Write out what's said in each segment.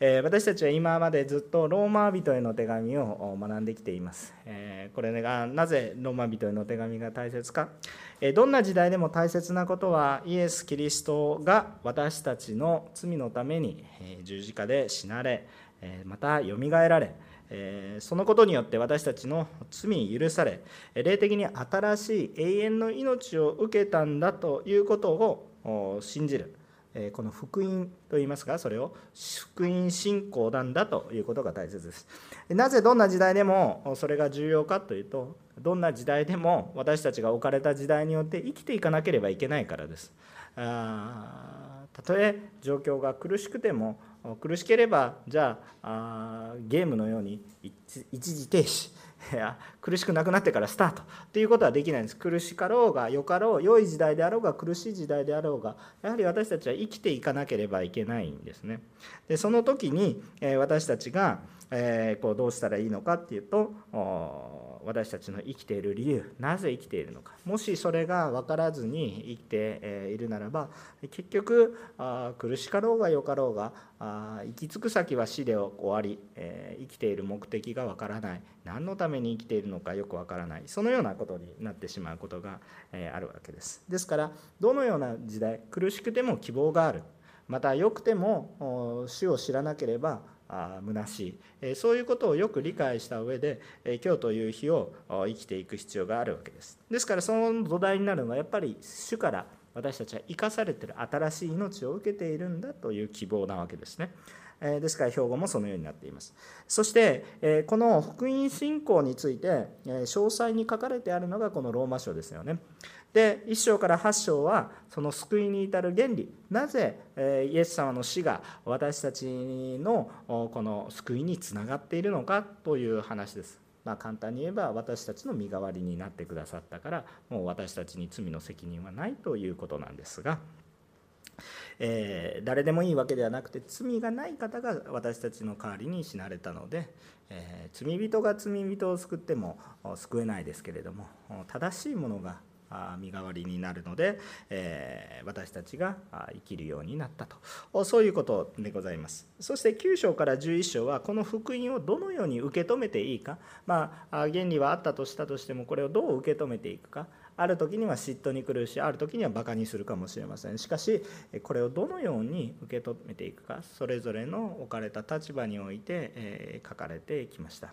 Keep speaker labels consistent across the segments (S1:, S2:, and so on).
S1: 私たちは今までずっとローマ人への手紙を学んできています。これがなぜローマ人への手紙が大切か。どんな時代でも大切なことはイエス・キリストが私たちの罪のために十字架で死なれ、またよみがえられ、そのことによって私たちの罪許され、霊的に新しい永遠の命を受けたんだということを信じる。この福音といいますかそれを福音信仰なんだということが大切です。なぜどんな時代でもそれが重要かというとどんな時代でも私たちが置かれた時代によって生きていかなければいけないからです。たとえ状況が苦しくても苦しければじゃあゲームのように一時停止。苦しくなくなってからスタートっていうことはできないんです。苦しかろうがよかろう良い時代であろうが苦しい時代であろうがやはり私たちは生きていかなければいけないんですね。でその時に私たちがこうどうしたらいいのかっていうと私たちの生きている理由なぜ生きているのか。もしそれが分からずに生きているならば結局苦しかろうがよかろうが行き着く先は死で終わり生きている目的が分からない。何のために生きているのかよく分からない。そのようなことになってしまうことがあるわけです。ですからどのような時代苦しくても希望がある。また良くても主を知らなければ虚しい。そういうことをよく理解した上で今日という日を生きていく必要があるわけです。ですからその土台になるのはやっぱり主から私たちは生かされている新しい命を受けているんだという希望なわけですね。ですから標語もそのようになっています。そしてこの福音信仰について詳細に書かれてあるのがこのローマ書ですよね。で1章から8章はその救いに至る原理。なぜイエス様の死が私たちのこの救いにつながっているのかという話です。まあ、簡単に言えば私たちの身代わりになってくださったからもう私たちに罪の責任はないということなんですが、えー、誰でもいいわけではなくて罪がない方が私たちの代わりに死なれたので、えー、罪人が罪人を救っても救えないですけれども正しいものが身代わりになるので、え私たちが生きるようになったと。そういうことでございます。そして9章から11章はこの福音をどのように受け止めていいか。まあ原理はあったとしたとしてもこれをどう受け止めていくか。ある時には嫉妬に苦しある時にはバカにするかもしれません。しかしこれをどのように受け止めていくかそれぞれの置かれた立場において、書かれてきました。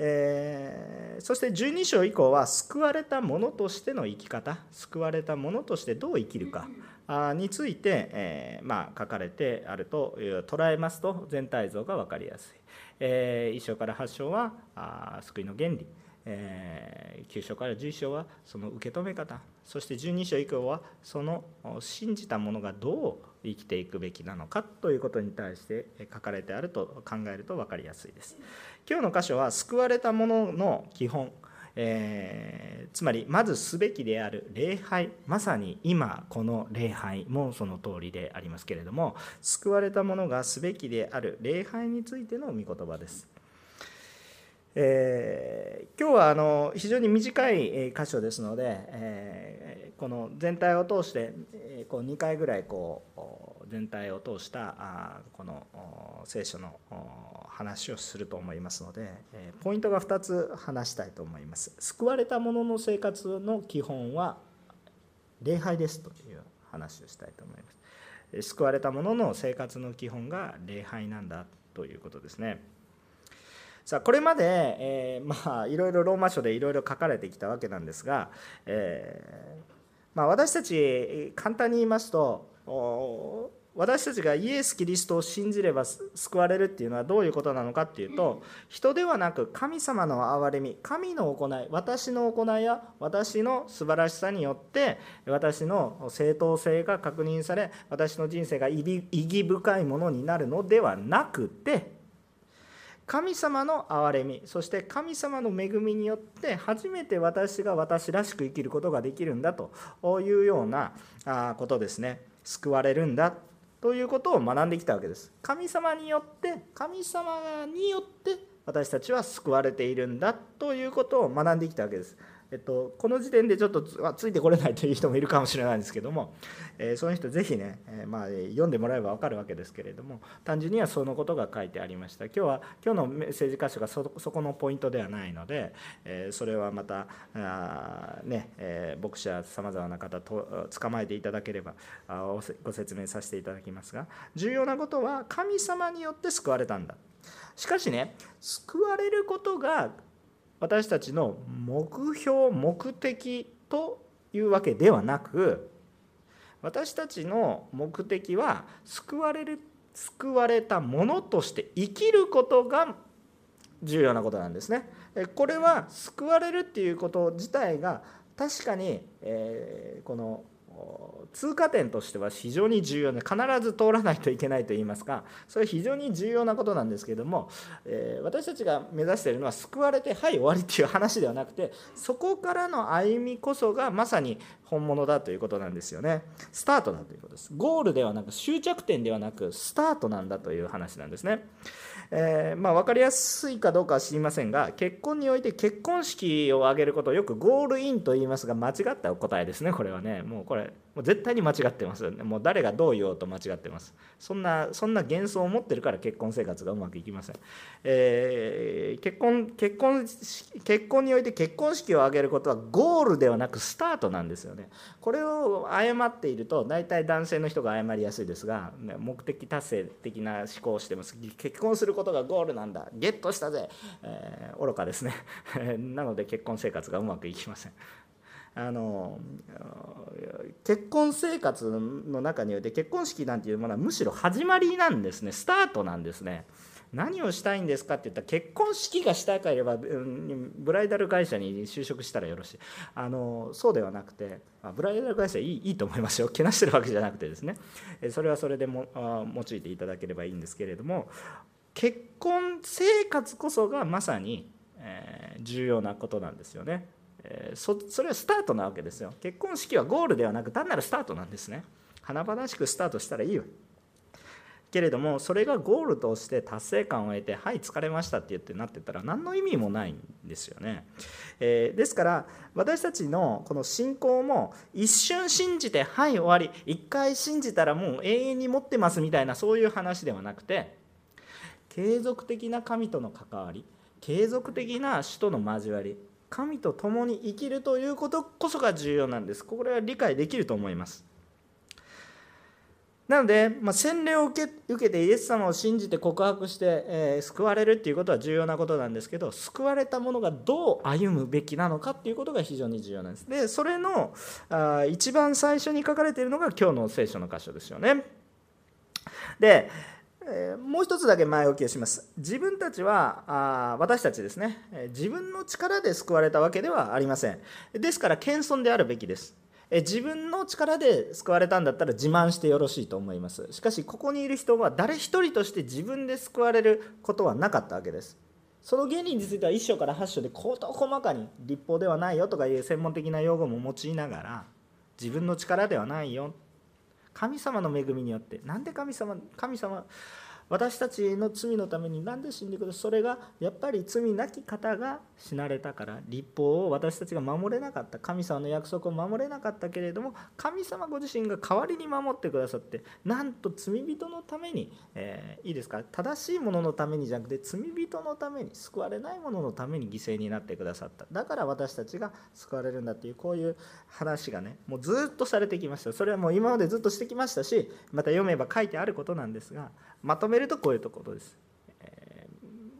S1: えー、そして12章以降は救われた者としての生き方救われた者としてどう生きるかについて、えー、まあ、書かれてあると捉えますと全体像が分かりやすい、えー、1章から8章は救いの原理。え9章から11章はその受け止め方そして12章以降はその信じた者がどう生きていくべきなのかということに対して書かれてあると考えると分かりやすいです。今日の箇所は救われた者の基本えー、つまりまずすべきである礼拝まさに今この礼拝もその通りでありますけれども救われた者がすべきである礼拝についての御言葉です。えー、今日はあの非常に短い箇所ですので、えー、この全体を通して、えこう2回ぐらいこう全体を通したあこの聖書の話をすると思いますので、えポイントが2つ話したいと思います。救われた者の生活の基本は礼拝ですという話をしたいと思います。救われた者の生活の基本が礼拝なんだということですね。さあこれまで、えー、まあいろいろローマ書でいろいろ書かれてきたわけなんですが、えー、まあ、私たち簡単に言いますと私たちがイエス・キリストを信じれば救われるっていうのはどういうことなのかっていうと人ではなく神様の憐れみ神の行い私の行いや私の素晴らしさによって私の正当性が確認され私の人生が意義深いものになるのではなくて神様の憐れみそして神様の恵みによって初めて私が私らしく生きることができるんだというようなことですね。救われるんだということを学んできたわけです。神様によって神様によって私たちは救われているんだということを学んできたわけです。えっと、この時点でちょっとついてこれないという人もいるかもしれないんですけども、えー、その人ぜひね、えー、まあ、読んでもらえば分かるわけですけれども単純にはそのことが書いてありました。今日は今日のメッセージ箇所がそこのポイントではないので、えー、それはまたあ、ねえ牧師やさまざまな方と捕まえていただければあご説明させていただきますが重要なことは神様によって救われたんだ。しかしね救われることが私たちの目標目的というわけではなく私たちの目的は救われる救われたものとして生きることが重要なことなんですね。これは救われるっていうこと自体が確かに、えこの通過点としては非常に重要で必ず通らないといけないといいますかそれは非常に重要なことなんですけども、えー、私たちが目指しているのは救われてはい終わりっていう話ではなくてそこからの歩みこそがまさに本物だということなんですよねスタートだということですゴールではなく終着点ではなくスタートなんだという話なんですね。えー、まあ、分かりやすいかどうかは知りませんが結婚において結婚式を挙げることをよくゴールインと言いますが間違ったお答えですねこれはね。もうこれもう絶対に間違ってますもう誰がどう言おうと間違ってます。そんなそんな幻想を持ってるから結婚生活がうまくいきません、えー、結婚結婚結婚において結婚式を挙げることはゴールではなくスタートなんですよね。これを誤っていると大体男性の人が誤りやすいですが目的達成的な思考をしてます。結婚することがゴールなんだ。ゲットしたぜ、えー、愚かですね。なので結婚生活がうまくいきません。あの結婚生活の中において結婚式なんていうものはむしろ始まりなんですね。スタートなんですね。何をしたいんですかって言ったら結婚式がしたければブライダル会社に就職したらよろしい。あのそうではなくてブライダル会社いいいいと思いますよ。けなしてるわけじゃなくてですね。それはそれでも用いていただければいいんですけれども結婚生活こそがまさに、え、重要なことなんですよね、え、そそれはスタートなわけですよ。結婚式はゴールではなく単なるスタートなんですね。華々しくスタートしたらいいよけれどもそれがゴールとして達成感を得て「はい疲れました」って言ってなってたら何の意味もないんですよね、えー、ですから私たちのこの信仰も一瞬信じて「はい終わり」一回信じたらもう永遠に持ってますみたいなそういう話ではなくて継続的な神との関わり継続的な主との交わり神と共に生きるということこそが重要なんです。これは理解できると思います。なので、まあ、洗礼を受け受けてイエス様を信じて告白して、えー、救われるっていうことは重要なことなんですけど救われた者がどう歩むべきなのかっていうことが非常に重要なんです。でそれのあ一番最初に書かれているのが今日の聖書の箇所ですよね。でえもう一つだけ前置きをします。自分たちはあ私たちですね。自分の力で救われたわけではありません。ですから謙遜であるべきです。自分の力で救われたんだったら自慢してよろしいと思います。しかしここにいる人は誰一人として自分で救われることはなかったわけです。その原理については1章から8章で事細かに立法ではないよとかいう専門的な用語も用いながら自分の力ではないよ神様の恵みによって。なんで神様神様私たちの罪のために何で死んでくるそれがやっぱり罪なき方が死なれたから立法を私たちが守れなかった神様の約束を守れなかったけれども神様ご自身が代わりに守ってくださってなんと罪人のために、えー、いいですか？正しいもののためにじゃなくて罪人のために救われないもののために犠牲になってくださった。だから私たちが救われるんだっていうこういう話がねもうずっとされてきました。それはもう今までずっとしてきましたしまた読めば書いてあることなんですがまとめるとこういうところです。え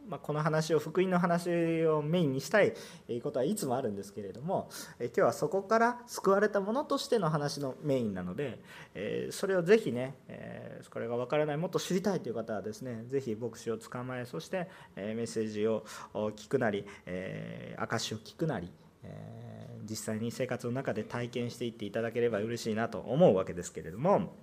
S1: ー、まあ、この話を福音の話をメインにしたいことはいつもあるんですけれども、え今日はそこから救われたものとしての話のメインなので、えそれをぜひね、えこれが分からないもっと知りたいという方はですねぜひ牧師を捕まえそして、えメッセージを聞くなり、え証を聞くなり、え実際に生活の中で体験していっていただければ嬉しいなと思うわけですけれども。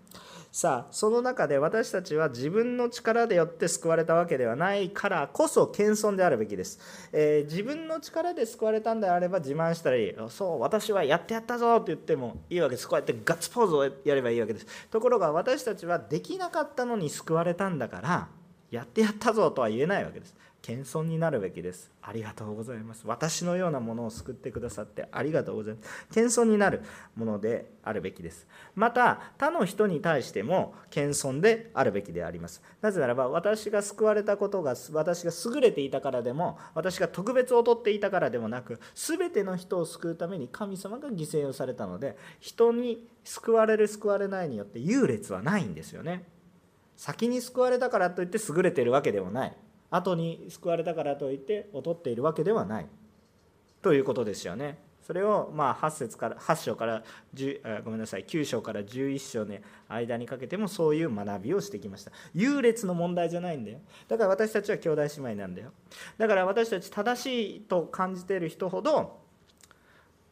S1: さあその中で私たちは自分の力でよって救われたわけではないからこそ謙遜であるべきです、えー、自分の力で救われたんであれば自慢したりそう私はやってやったぞって言ってもいいわけです。こうやってガッツポーズをやればいいわけです。ところが私たちはできなかったのに救われたんだからやってやったぞとは言えないわけです。謙遜になるべきです。ありがとうございます。私のようなものを救ってくださってありがとうございます。謙遜になるものであるべきです。また他の人に対しても謙遜であるべきであります。なぜならば私が救われたことが私が優れていたからでも私が特別を劣っていたからでもなく全ての人を救うために神様が犠牲をされたので人に救われる救われないによって優劣はないんですよね。先に救われたからといって優れているわけではない。後に救われたからといって劣っているわけではない。ということですよね。それをまあ8節から8章から10ごめんなさい。9章から11章の間にかけてもそういう学びをしてきました。優劣の問題じゃないんだよ。だから私たちは兄弟姉妹なんだよ。だから私たち正しいと感じている人ほど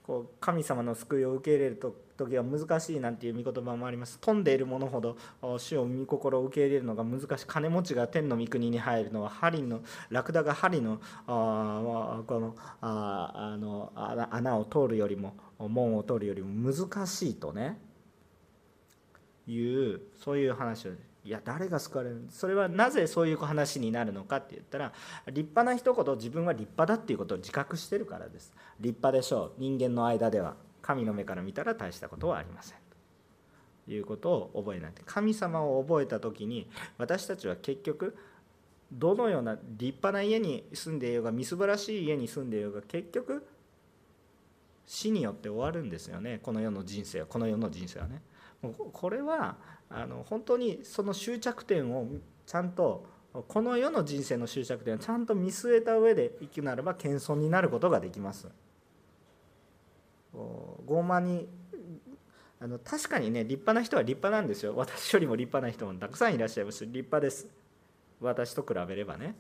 S1: こう神様の救いを受け入れると時は難しいなんていう御言葉もあります。富んでいるものほど主を御心を受け入れるのが難しい金持ちが天の御国に入るのは針のラクダが針のあこのああの穴を通るよりも門を通るよりも難しいとね。いうそういう話を。いや誰が救われるそれはなぜそういう話になるのかって言ったら立派な人ほど自分は立派だっていうことを自覚してるからです。立派でしょう。人間の間では。神の目から見たら大したことはありません。ということを覚えない。神様を覚えた時に私たちは結局どのような立派な家に住んでいようがみすぼらしい家に住んでいようが結局死によって終わるんですよね。この世の人生は。この世の人生はね。これはあの本当にその終着点をちゃんとこの世の人生の終着点をちゃんと見据えた上で生きならば謙遜になることができます。傲慢にあの確かにね立派な人は立派なんですよ。私よりも立派な人もたくさんいらっしゃいます。立派です。私と比べればね。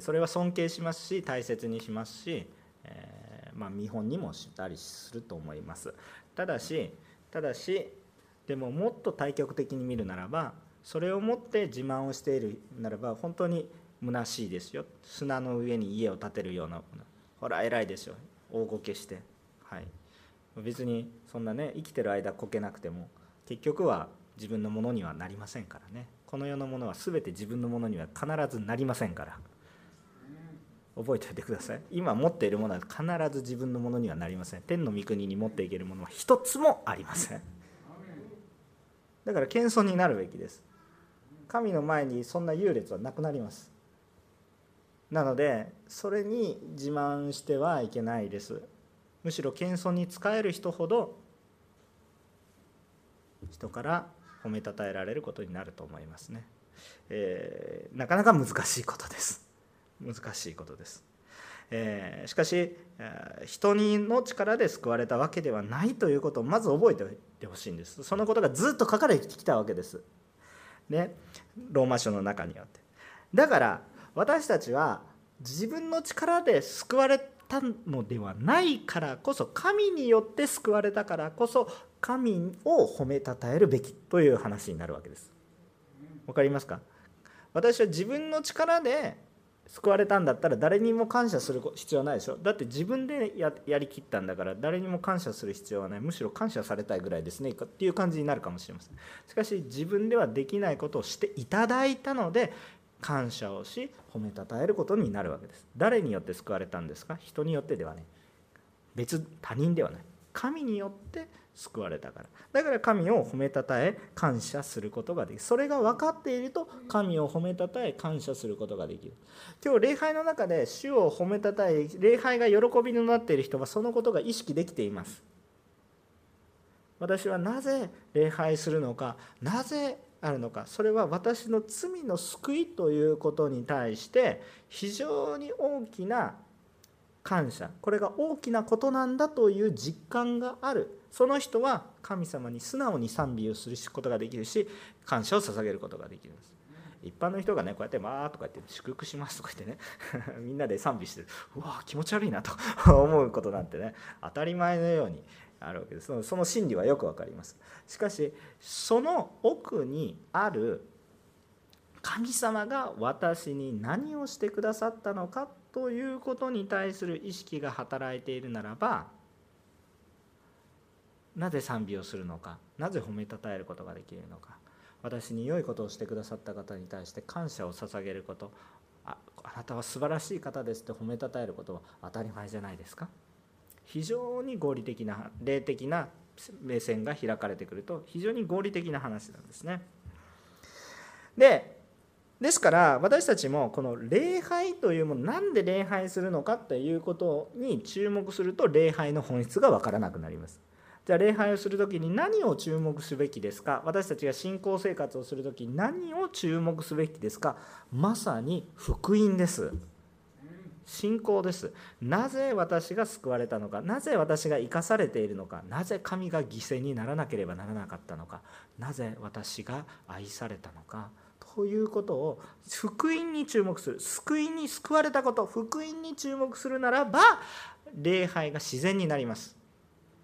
S1: それは尊敬しますし大切にしますし、えー、まあ、見本にもしたりすると思います。ただしただしでももっと対極的に見るならばそれをもって自慢をしているならば本当に虚しいですよ。砂の上に家を建てるようなほら偉いですよ。大ごけして、はい、別にそんなね生きてる間こけなくても結局は自分のものにはなりませんからね。この世のものは全て自分のものには必ずなりませんから。覚えておいてください。今持っているものは必ず自分のものにはなりません。天の御国に持っていけるものは一つもありません。だから謙遜になるべきです。神の前にそんな優劣はなくなります。なのでそれに自慢してはいけないです。むしろ謙遜に仕える人ほど人から褒めたたえられることになると思いますね、えー、なかなか難しいことです。難しいことです、えー、しかし人の力で救われたわけではないということをまず覚えておいてほしいんです。そのことがずっと書かれてきたわけです。ね。ローマ書の中によって。だから私たちは自分の力で救われたのではないからこそ神によって救われたからこそ神を褒めたたえるべきという話になるわけです。わかりますか？私は自分の力で救われたんだったら誰にも感謝する必要ないでしょ？だって自分でやりきったんだから誰にも感謝する必要はない。むしろ感謝されたいぐらいですね。っていう感じになるかもしれません。しかし自分ではできないことをしていただいたので感謝をし褒めたたえることになるわけです。誰によって救われたんですか？人によってではね。別他人ではない。神によって救われたから。だから神を褒めたたえ感謝することができる。それが分かっていると神を褒めたたえ感謝することができる。今日礼拝の中で主を褒めたたえ礼拝が喜びになっている人はそのことが意識できています。私はなぜ礼拝するのか？なぜあるのか。それは私の罪の救いということに対して非常に大きな感謝。これが大きなことなんだという実感がある。その人は神様に素直に賛美をすることができるし感謝を捧げることができるんです。一般の人がねこうやって「まあ」とか言って「祝福します」とか言ってね。みんなで賛美してるうわ気持ち悪いなと思うことなんてね当たり前のようにあるわけです。その心理はよくわかります。しかしその奥にある神様が私に何をしてくださったのかということに対する意識が働いているならばなぜ賛美をするのかなぜ褒めたたえることができるのか私に良いことをしてくださった方に対して感謝を捧げることああなたは素晴らしい方ですって褒めたたえることは当たり前じゃないですか。非常に合理的な霊的な目線が開かれてくると非常に合理的な話なんですね。でですから私たちもこの礼拝というものなんで礼拝するのかということに注目すると礼拝の本質が分からなくなります。じゃあ礼拝をする時に何を注目すべきですか？私たちが信仰生活をする時に何を注目すべきですか？まさに福音です。信仰です。なぜ私が救われたのかなぜ私が生かされているのかなぜ神が犠牲にならなければならなかったのかなぜ私が愛されたのかということを福音に注目する。救いに救われたこと福音に注目するならば礼拝が自然になります。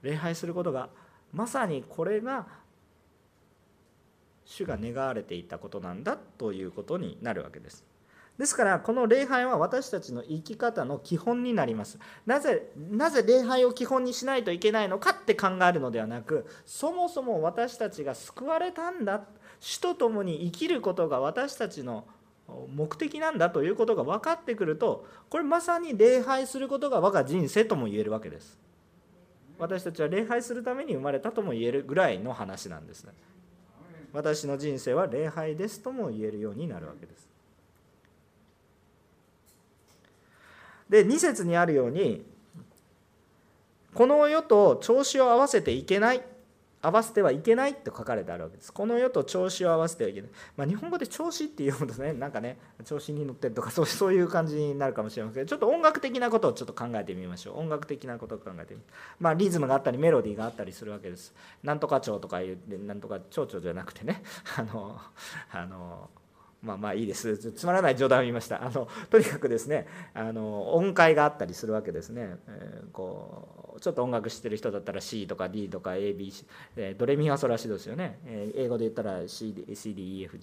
S1: 礼拝することがまさにこれが主が願われていたことなんだということになるわけです。ですからこの礼拝は私たちの生き方の基本になります。なぜなぜ礼拝を基本にしないといけないのかって考えるのではなくそもそも私たちが救われたんだ主と共に生きることが私たちの目的なんだということが分かってくるとこれまさに礼拝することが我が人生とも言えるわけです。私たちは礼拝するために生まれたとも言えるぐらいの話なんですね。私の人生は礼拝ですとも言えるようになるわけです。で2節にあるようにこの世と調子を合わせていけない合わせてはいけないって書かれてあるわけです。この世と調子を合わせてはいけない。まあ、日本語で調子っていうとね、なんかね、調子に乗ってるとかそうそういう感じになるかもしれませんけど、ちょっと音楽的なことをちょっと考えてみましょう。音楽的なことを考えてみまあ、リズムがあったり、メロディーがあったりするわけです。なんとか蝶とかいう、なんとか蝶々じゃなくてね、あの、あの、まあまあいいですつまらない冗談を言いましたあのとにかくですねあの音階があったりするわけですね、えー、こうちょっと音楽知ってる人だったら C とか D とか ABC、え、ドレミファソラシドですよね、えー、英語で言ったら CDEF、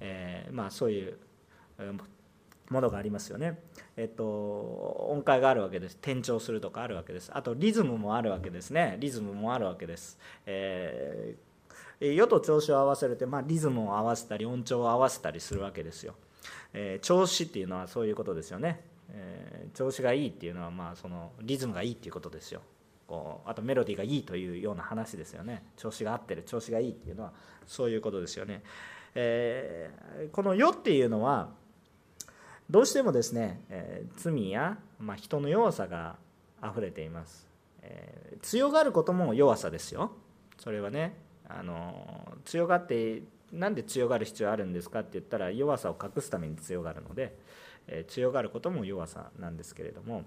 S1: えー、まあそういうものがありますよね。えっと、音階があるわけです。転調するとかあるわけです。あとリズムもあるわけですね。リズムもあるわけです。えー世と調子を合わせるって、まあ、リズムを合わせたり音調を合わせたりするわけですよ。えー、調子っていうのはそういうことですよね。えー、調子がいいっていうのは、まあ、そのリズムがいいっていうことですよ。こうあとメロディーがいいというような話ですよね。調子が合ってる調子がいいっていうのはそういうことですよね。えー、この世っていうのはどうしてもですね、えー、罪や、まあ、人の弱さが溢れています、えー、強がることも弱さですよそれはねあの強がってなんで強がる必要あるんですかって言ったら弱さを隠すために強がるので、え強がることも弱さなんですけれども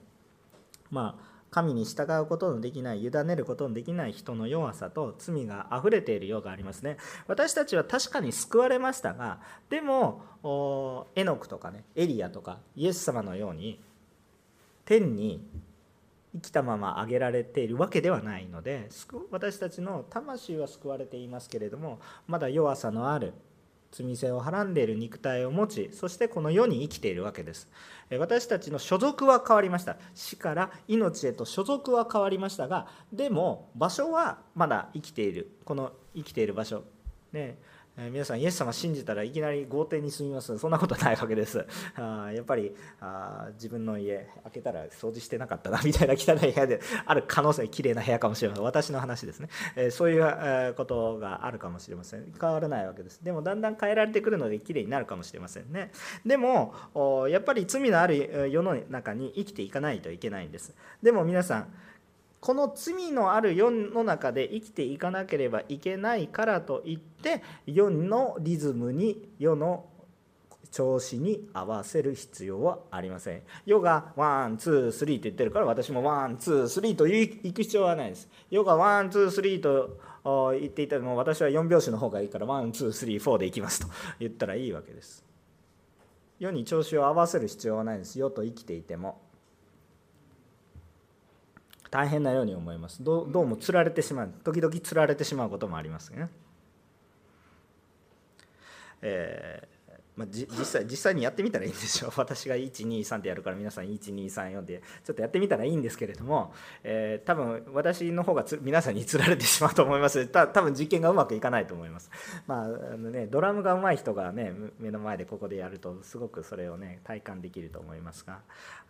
S1: まあ神に従うことのできない委ねることのできない人の弱さと罪があふれているようがありますね。私たちは確かに救われましたがでもエノクとかねエリアとかイエス様のように天に生きたまま挙げられているわけではないので私たちの魂は救われていますけれどもまだ弱さのある罪性をはらんでいる肉体を持ちそしてこの世に生きているわけです。私たちの所属は変わりました。死から命へと所属は変わりましたがでも場所はまだ生きている。この生きている場所。ね。え皆さんイエス様信じたらいきなり豪邸に住みます。そんなことないわけです。あやっぱりあ自分の家開けたら掃除してなかったなみたいな汚い部屋である可能性綺麗な部屋かもしれません。私の話ですね、えそういうことがあるかもしれません。変わらないわけです。でもだんだん変えられてくるので綺麗になるかもしれませんね。でもやっぱり罪のある世の中に生きていかないといけないんです。でも皆さんこの罪のある世の中で生きていかなければいけないからといって世のリズムに世の調子に合わせる必要はありません。世が one、two、three と言ってるから私も one、two、three と行く必要はないです。世が one、two、three と言っていたらも私は4拍子の方がいいから one、two、three、four で行きますと言ったらいいわけです。世に調子を合わせる必要はないです。世と生きていても。大変なように思います。どうもつられてしまう時々つられてしまうこともありますね、えー、まあ、実際実際にやってみたらいいんでしょう。私が123ってやるから皆さん1234でちょっとやってみたらいいんですけれども、えー、多分私の方が皆さんにつられてしまうと思います。た多分実験がうまくいかないと思います。まああのねドラムが上手い人がね目の前でここでやるとすごくそれをね体感できると思いますが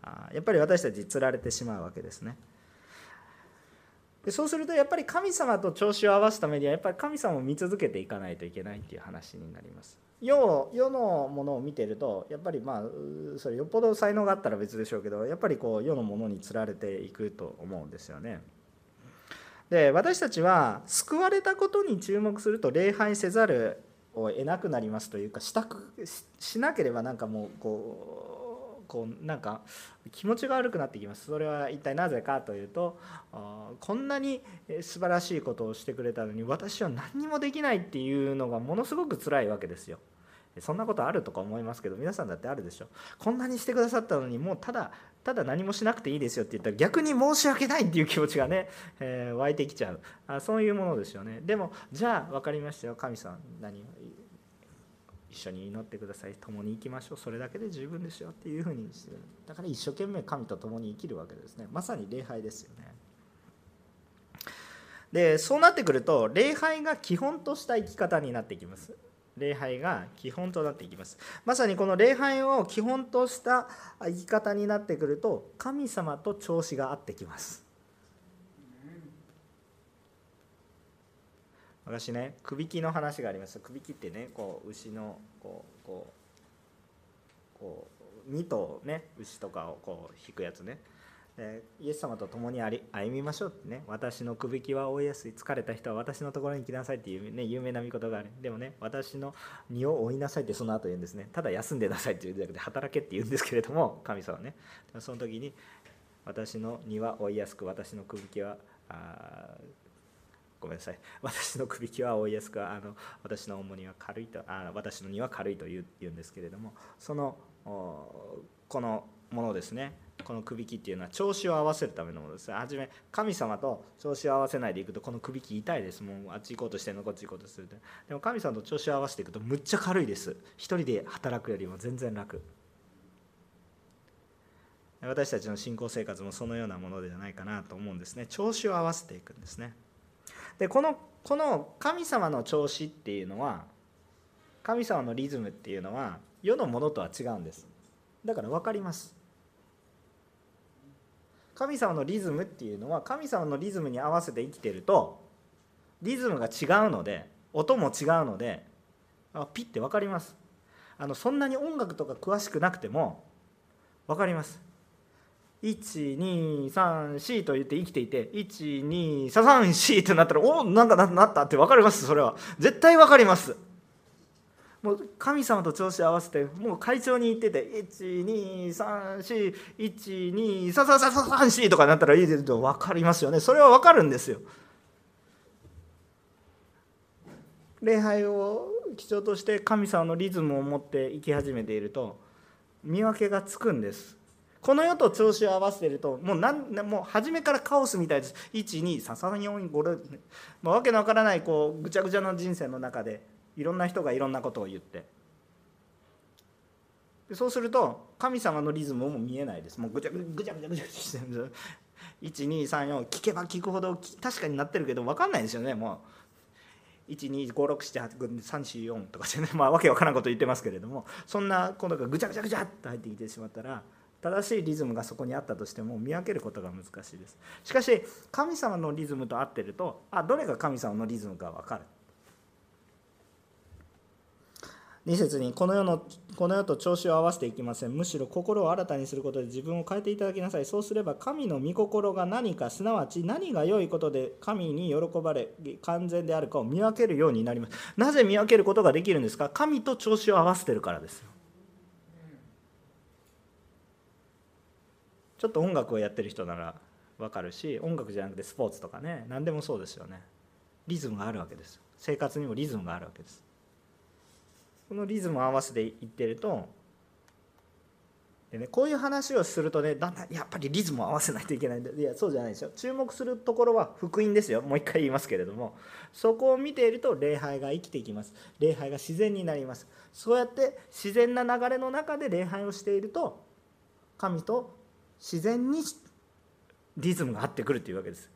S1: あやっぱり私たちつられてしまうわけですね。でそうするとやっぱり神様と調子を合わすためにはやっぱり神様を見続けていかないといけないっていう話になります世世のものを見てるとやっぱりまあそれよっぽど才能があったら別でしょうけどやっぱりこう世のものにつられていくと思うんですよね。で私たちは救われたことに注目すると礼拝せざるを得なくなりますというかしたくしなければなんかもうこうこうなんか気持ちが悪くなってきます。それは一体なぜかというとこんなに素晴らしいことをしてくれたのに私は何にもできないっていうのがものすごく辛いわけですよ。そんなことあるとか思いますけど皆さんだってあるでしょ。こんなにしてくださったのにもうただただ何もしなくていいですよって言ったら逆に申し訳ないっていう気持ちがね、えー、湧いてきちゃう。あそういうものですよね。でもじゃあ分かりましたよ。神さん何一緒に祈ってください。共に生きましょう。それだけで十分ですよっていうふうに。してるだから一生懸命神と共に生きるわけですね。まさに礼拝ですよね。でそうなってくると礼拝が基本とした生き方になってきます。礼拝が基本となっていきます。まさにこの礼拝を基本とした生き方になってくると神様と調子が合ってきます。私ねくびきの話があります。くびきってねこう牛のこうこうこう2頭ね牛とかをこう引くやつね。イエス様と共にあり歩みましょうってね。私のくびきは追いやすい。疲れた人は私のところに来なさいっていう、ね、有名な御事がある。でもね私の荷を追いなさいってその後言うんですね。ただ休んでなさいって言うんじゃなくて働けって言うんですけれども神様ね。その時に私の荷は追いやすく私のくびきはあごめんなさい。私のくびきは追いやすくあの私の重荷は軽いとあ私の荷は軽いと言うんですけれどもそのこのものですね。このくびきっていうのは調子を合わせるためのものです。はじめ神様と調子を合わせないでいくとこのくびき痛いです。もうあっち行こうとしてんの？こっち行こうとすると。でも神様と調子を合わせていくとむっちゃ軽いです。一人で働くよりも全然楽。私たちの信仰生活もそのようなものではないかなと思うんですね。調子を合わせていくんですね。でこのこの神様の調子っていうのは神様のリズムっていうのは世のものとは違うんです。だから分かります。神様のリズムっていうのは神様のリズムに合わせて生きてるとリズムが違うので音も違うのであピッて分かります。あのそんなに音楽とか詳しくなくても分かります。1234と言って生きていて1234ってなったらおなんかなったって分かります？それは。絶対分かります。もう神様と調子合わせてもう会長に言ってて1234123334とかなったらいいですと分かりますよね。それは分かるんですよ。礼拝を基調として神様のリズムを持って生き始めていると見分けがつくんです。この世と調子を合わせてるともうなんもう初めからカオスみたいです。1233456まあ、わけのわからないこうぐちゃぐちゃの人生の中でいろんな人がいろんなことを言って。そうすると神様のリズムも見えないです。もうぐちゃぐちゃぐちゃぐちゃぐちゃしてる1234聞けば聞くほど確かになってるけど分かんないですよね。もう125678344とかしてねまあわけわからんこと言ってますけれども。そんなことがぐちゃぐちゃぐちゃっと入ってきてしまったら正しいリズムがそこにあったとしても見分けることが難しいです。しかし神様のリズムと合ってるとあどれが神様のリズムか分かる。2節にこの世のこの世と調子を合わせていきません。むしろ心を新たにすることで自分を変えていただきなさい。そうすれば神の御心が何かすなわち何が良いことで神に喜ばれ完全であるかを見分けるようになります。なぜ見分けることができるんですか？神と調子を合わせてるからですよ。ちょっと音楽をやってる人なら分かるし音楽じゃなくてスポーツとかね何でもそうですよね。リズムがあるわけです。生活にもリズムがあるわけです。このリズムを合わせていってるとでね、こういう話をするとねだんだんやっぱりリズムを合わせないといけないんでいやそうじゃないですよ。注目するところは福音ですよ。もう一回言いますけれども。そこを見ていると礼拝が生きていきます。礼拝が自然になります。そうやって自然な流れの中で礼拝をしていると神と自然にリズムが合ってくるというわけです。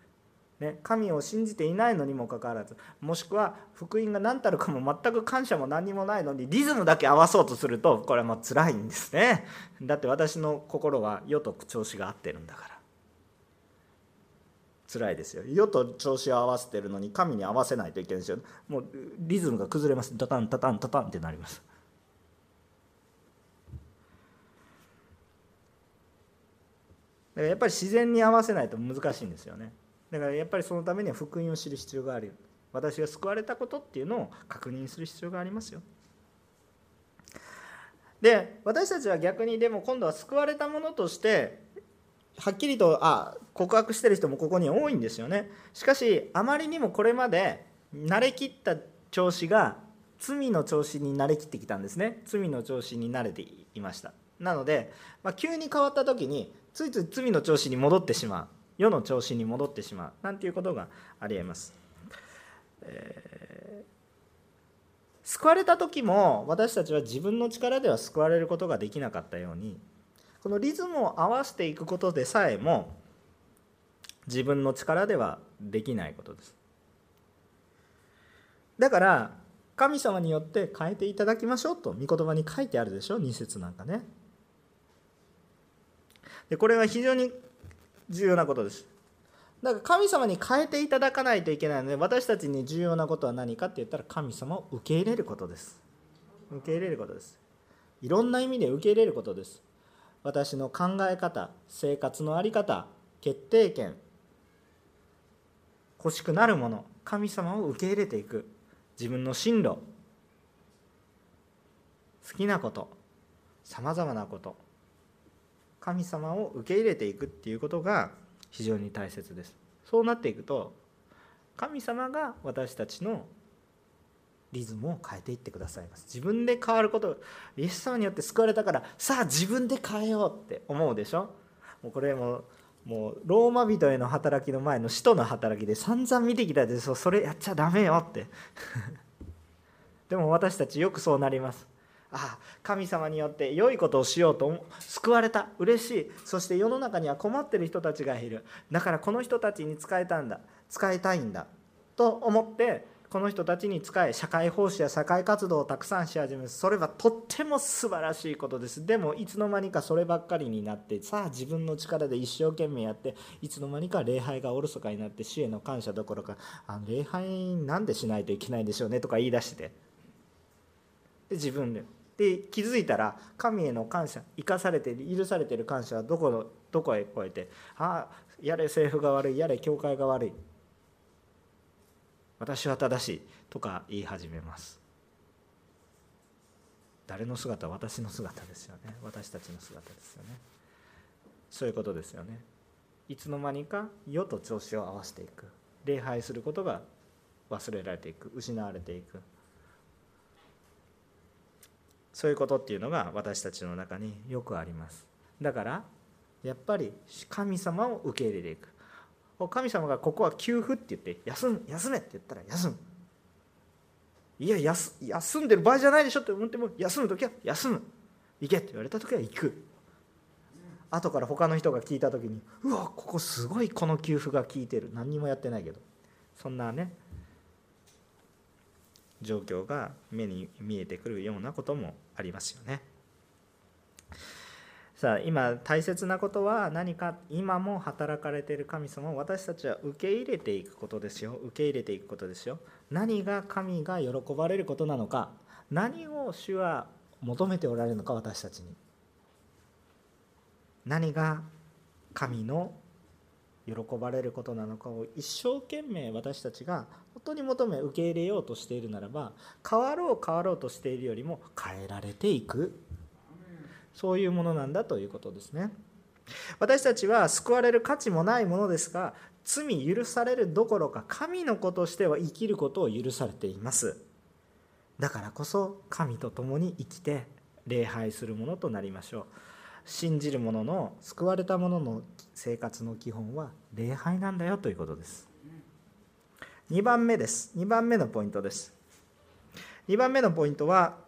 S1: ね、神を信じていないのにもかかわらずもしくは福音が何たるかも全く感謝も何にもないのにリズムだけ合わそうとするとこれはもう辛いんですね。だって私の心は世と調子が合ってるんだから。辛いですよ。世と調子を合わせてるのに神に合わせないといけないですよ。もうリズムが崩れます。タタンタタンタタンってなります。だからやっぱり自然に合わせないと難しいんですよね。だからやっぱりそのためには福音を知る必要がある。私が救われたことっていうのを確認する必要がありますよ。で私たちは逆にでも今度は救われたものとしてはっきりとあ告白してる人もここに多いんですよね。しかしあまりにもこれまで慣れきった調子が罪の調子に慣れきってきたんですね。罪の調子に慣れていました。なので、まあ、急に変わった時についつい罪の調子に戻ってしまう。世の調子に戻ってしまう。なんていうことがありえます、えー、救われた時も私たちは自分の力では救われることができなかったようにこのリズムを合わせていくことでさえも自分の力ではできないことです。だから神様によって変えていただきましょうと御言葉に書いてあるでしょ？2節なんかね。でこれは非常に重要なことです。だから神様に変えていただかないといけないので私たちに重要なことは何かって言ったら神様を受け入れることです。受け入れることです。いろんな意味で受け入れることです。私の考え方、生活の在り方、決定権、欲しくなるもの、神様を受け入れていく。自分の進路、好きなこと、さまざまなこと、神様を受け入れていくっていうことが非常に大切です。そうなっていくと神様が私たちのリズムを変えていってくださいます。自分で変わることイエス様によって救われたからさあ自分で変えようって思うでしょ？もうこれももうローマ人への働きの前の使徒の働きで散々見てきたでしょ？それやっちゃダメよって。でも私たちよくそうなります。あ神様によって良いことをしようと救われた。嬉しい。そして世の中には困ってる人たちがいる。だからこの人たちに使えたんだ。使いたいんだ。と思ってこの人たちに仕え社会奉仕や社会活動をたくさんし始める。それはとっても素晴らしいことです。でもいつの間にかそればっかりになってさあ自分の力で一生懸命やっていつの間にか礼拝がおろそかになって主への感謝どころかあ礼拝なんでしないといけないんでしょうねとか言い出して。で自分で。で気づいたら神への感謝生かされている許されている感謝はどこのどこへ超えてああやれ政府が悪いやれ教会が悪い。私は正しいとか言い始めます。誰の姿？私の姿ですよね。私たちの姿ですよね。そういうことですよね。いつの間にか世と調子を合わせていく。礼拝することが忘れられていく。失われていく。そういうことっていうのが私たちの中によくあります。だからやっぱり神様を受け入れていく。神様がここは給付って言って休む休めって言ったら休む。いや休んでる場合じゃないでしょって思っても休む時は休む。行けって言われた時は行く。後から他の人が聞いた時にうわここすごいこの給付が効いてる。何にもやってないけど。そんなね状況が目に見えてくるようなこともありますよね。さあ今大切なことは何か今も働かれている神様を私たちは受け入れていくことですよ。受け入れていくことですよ。何が神が喜ばれることなのか。何を主は求めておられるのか私たちに。何が神の喜ばれることなのかを一生懸命私たちが本当に求め受け入れようとしているならば変わろう変わろうとしているよりも変えられていく。そういうものなんだということですね。私たちは救われる価値もないものですが罪許されるどころか神の子としては生きることを許されています。だからこそ神と共に生きて礼拝するものとなりましょう。信じる者の救われた者の生活の基本は礼拝なんだよということです。2番目です。2番目のポイントです。2番目のポイントは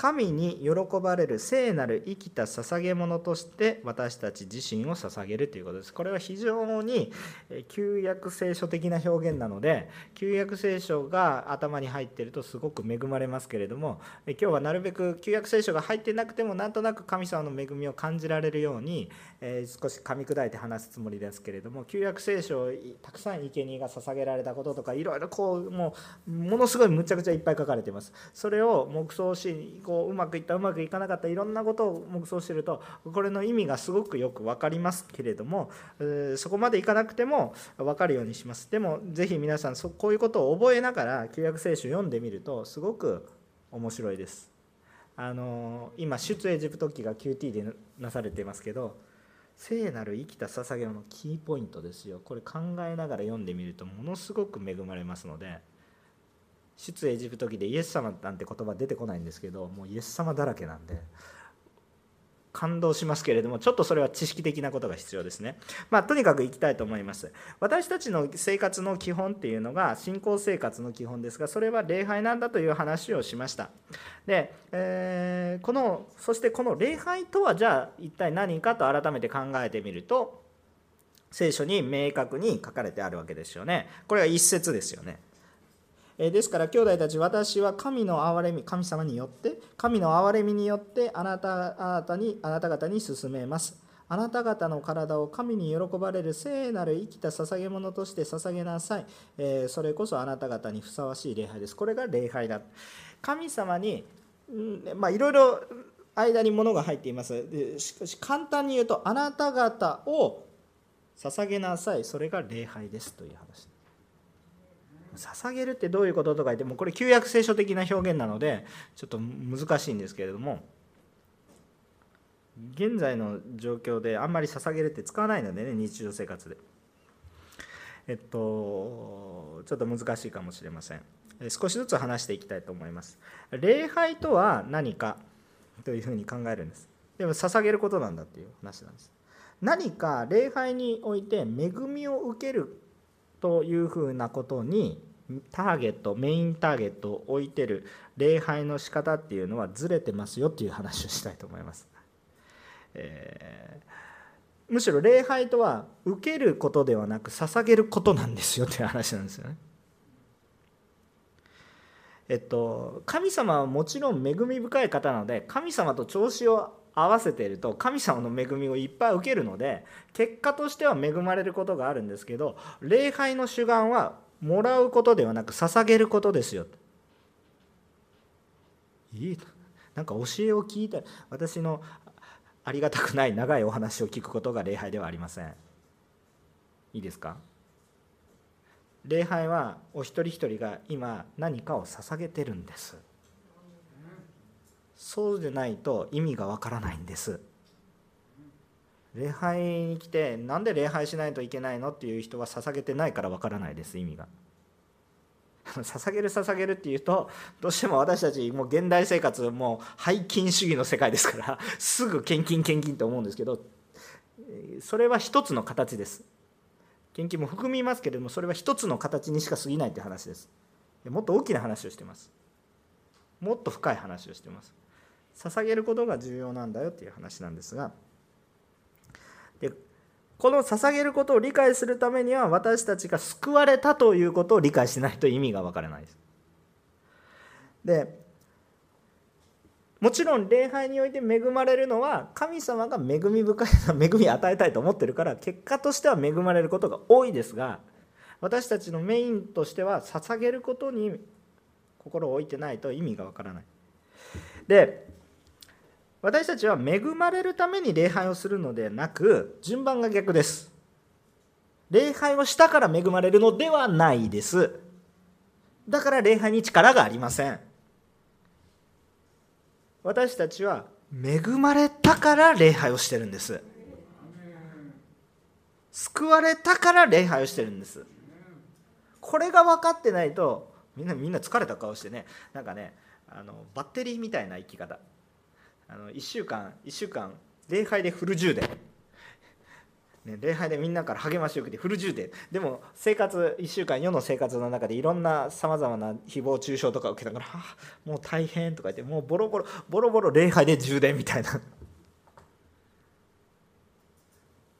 S1: 神に喜ばれる聖なる生きた捧げ物として私たち自身を捧げるということです。これは非常に旧約聖書的な表現なので旧約聖書が頭に入ってるとすごく恵まれますけれども今日はなるべく旧約聖書が入ってなくてもなんとなく神様の恵みを感じられるように少し噛み砕いて話すつもりですけれども旧約聖書をたくさん生贄が捧げられたこととかいろいろこうもうものすごいむちゃくちゃいっぱい書かれています。それを黙想しこううまくいったうまくいかなかったいろんなことを黙想してるとこれの意味がすごくよく分かりますけれどもそこまでいかなくても分かるようにします。でもぜひ皆さんこういうことを覚えながら旧約聖書を読んでみるとすごく面白いです。あの今出エジプト記が QT でなされていますけど聖なる生きた捧げのキーポイントですよ。これ考えながら読んでみるとものすごく恵まれますので出エジプト記でイエス様なんて言葉出てこないんですけどもうイエス様だらけなんで感動しますけれどもちょっとそれは知識的なことが必要ですね。まあとにかくいきたいと思います。私たちの生活の基本っていうのが信仰生活の基本ですがそれは礼拝なんだという話をしました。で、えー、このそしてこの礼拝とはじゃあ一体何かと改めて考えてみると聖書に明確に書かれてあるわけですよね。これは一節ですよね。ですから兄弟たち私は神の憐れみ神様によって神の憐れみによってあなたあなたにあなた方に進めます。あなた方の体を神に喜ばれる聖なる生きた捧げ物として捧げなさい、えそれこそあなた方にふさわしい礼拝です。これが礼拝だ。神様にいろいろ間に物が入っています。しかし簡単に言うとあなた方を捧げなさい。それが礼拝です。という話。捧げるってどういうこととか言ってもこれ旧約聖書的な表現なのでちょっと難しいんですけれども現在の状況であんまり捧げるって使わないのでね日常生活で。えっとちょっと難しいかもしれません。少しずつ話していきたいと思います。礼拝とは何かというふうに考えるんです。でも捧げることなんだっていう話なんです。何か礼拝において恵みを受けるというふうなことにターゲットメインターゲットを置いてる礼拝の仕方っていうのはずれてますよっていう話をしたいと思います。えー、むしろ礼拝とは受けることではなく捧げることなんですよっていう話なんですよね。えっと、神様はもちろん恵み深い方なので神様と調子を合わせていると神様の恵みをいっぱい受けるので結果としては恵まれることがあるんですけど礼拝の主眼はもらうことではなく捧げることですよ。いいなんか教えを聞いて私のありがたくない長いお話を聞くことが礼拝ではありません。いいですか？礼拝はお一人一人が今何かを捧げてるんです。そうでないと意味がわからないんです。礼拝に来てなんで礼拝しないといけないのっていう人は捧げてないからわからないです意味が。捧げる捧げるっていうとどうしても私たちもう現代生活もう拝金主義の世界ですから すぐ献金献金と思うんですけどそれは一つの形です。献金も含みますけれどもそれは一つの形にしか過ぎないという話です。もっと大きな話をしてます。もっと深い話をしてます。捧げることが重要なんだよっていう話なんですがでこの捧げることを理解するためには私たちが救われたということを理解しないと意味が分からないです。でもちろん礼拝において恵まれるのは神様が恵み深い 恵みを与えたいと思ってるから結果としては恵まれることが多いですが私たちのメインとしては捧げることに心を置いてないと意味がわからない。で私たちは恵まれるために礼拝をするのではなく順番が逆です。礼拝をしたから恵まれるのではないです。だから礼拝に力がありません。私たちは恵まれたから礼拝をしてるんです。救われたから礼拝をしてるんです。これが分かってないとみんなみんな疲れた顔してね。なんかねあのバッテリーみたいな生き方。あの1週間1週間礼拝でフル充電。ね、礼拝でみんなから励ましを受けてフル充電。でも生活1週間世の生活の中でいろんなさまざまな誹謗中傷とか受けたから「あもう大変」とか言ってもうボロボロボロボロ礼拝で充電みたいな。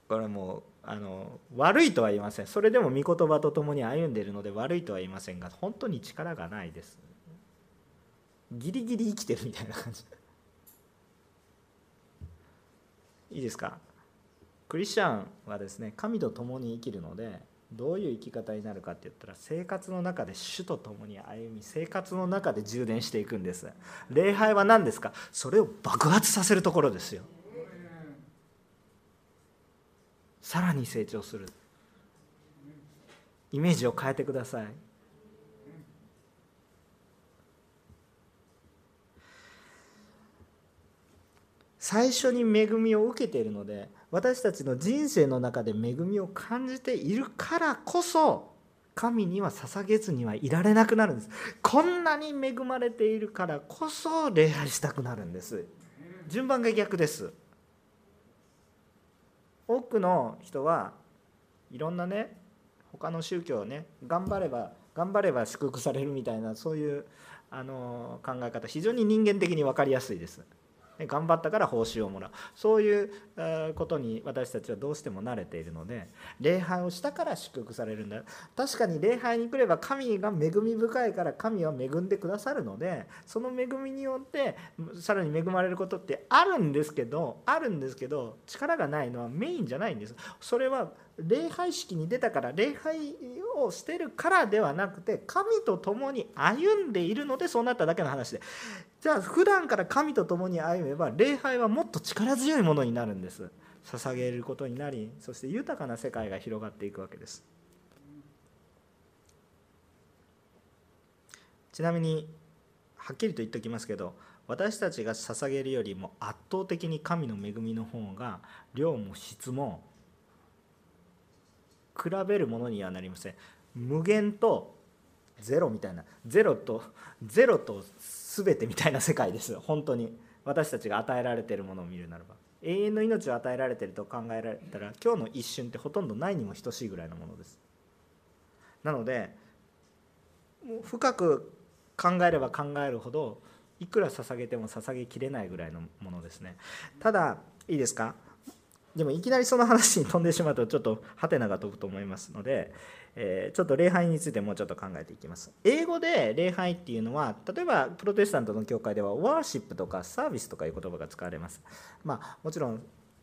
S1: これもうあの悪いとは言いません。それでも御言葉とともに歩んでいるので悪いとは言いませんが本当に力がないです。ギリギリ生きてるみたいな感じ。いいですか？クリスチャンはですね神と共に生きるのでどういう生き方になるかって言ったら生活の中で主と共に歩み生活の中で充電していくんです。礼拝は何ですか？それを爆発させるところですよ。さらに成長する。イメージを変えてください。最初に恵みを受けているので私たちの人生の中で恵みを感じているからこそ神には捧げずにはいられなくなるんです。こんなに恵まれているからこそ礼拝したくなるんです。順番が逆です。多くの人はいろんなね他の宗教をね頑張れば頑張れば祝福されるみたいなそういうあの考え方非常に人間的に分かりやすいです。頑張ったから報酬をもらう。そういうことに私たちはどうしても慣れているので礼拝をしたから祝福されるんだ。確かに礼拝に来れば神が恵み深いから神は恵んでくださるのでその恵みによってさらに恵まれることってあるんですけどあるんですけど力がないのはメインじゃないんです。それは礼拝式に出たから礼拝をしてるからではなくて神と共に歩んでいるのでそうなっただけの話で。じゃあ普段から神と共に歩めば礼拝はもっと力強いものになるんです。捧げることになりそして豊かな世界が広がっていくわけです。ちなみにはっきりと言っておきますけど私たちが捧げるよりも圧倒的に神の恵みの方が量も質も比べるものにはなりません。無限とゼロみたいなゼロとゼロと全てみたいな世界です本当に。私たちが与えられているものを見るならば。永遠の命を与えられていると考えられたら今日の一瞬ってほとんどないにも等しいぐらいのものです。なので深く考えれば考えるほどいくら捧げても捧げきれないぐらいのものですね。ただいいですか？でもいきなりその話に飛んでしまうとちょっとハテナが飛ぶと思いますので、えー、ちょっと礼拝についてもうちょっと考えていきます。英語で礼拝っていうのは例えばプロテスタントの教会ではワーシップとかサービスとかいう言葉が使われます。まあもちろん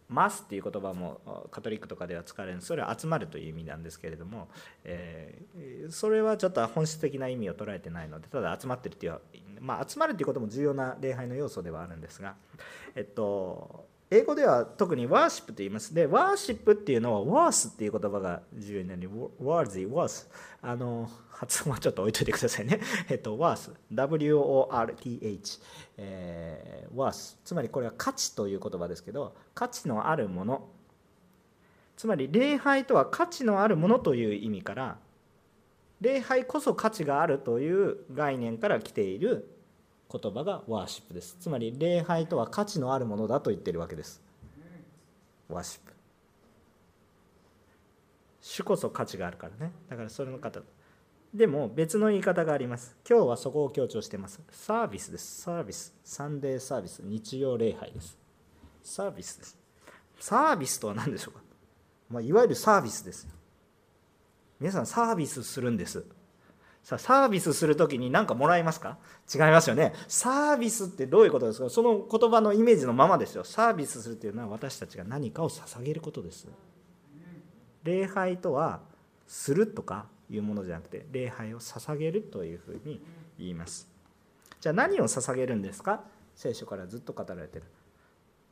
S1: マスっていう言葉もカトリックとかでは使われる。それは集まるという意味なんですけれども、えー、それはちょっと本質的な意味を捉えてないのでただ集まってるっていうまあ集まるっていうことも重要な礼拝の要素ではあるんですがえっと英語では特にワーシップと言います。で、ワーシップっていうのは、ワースっていう言葉が重要になり、ワーズィ、ワース。あの、発音はちょっと置いといてくださいね。えっと、ワース。W-O-R-T-H。えー、ワース。つまりこれは価値という言葉ですけど、価値のあるもの。つまり、礼拝とは価値のあるものという意味から、礼拝こそ価値があるという概念から来ている言葉がワーシップです。つまり礼拝とは価値のあるものだと言っているわけです。ワーシップ主こそ価値があるからね。だからそれの方。でも別の言い方があります。今日はそこを強調してます。サービスです。サービスサンデーサービス日曜礼拝です。サービスです。サービスとは何でしょうか、まあ、いわゆるサービスです皆さんサービスするんです。さサービスする時に何かもらいますか？違いますよね。サービスってどういうことですか？その言葉のイメージのままですよ。サービスするというのは私たちが何かを捧げることです。礼拝とはするとかいうものじゃなくて礼拝を捧げるというふうに言います。じゃあ何を捧げるんですか？聖書からずっと語られてる。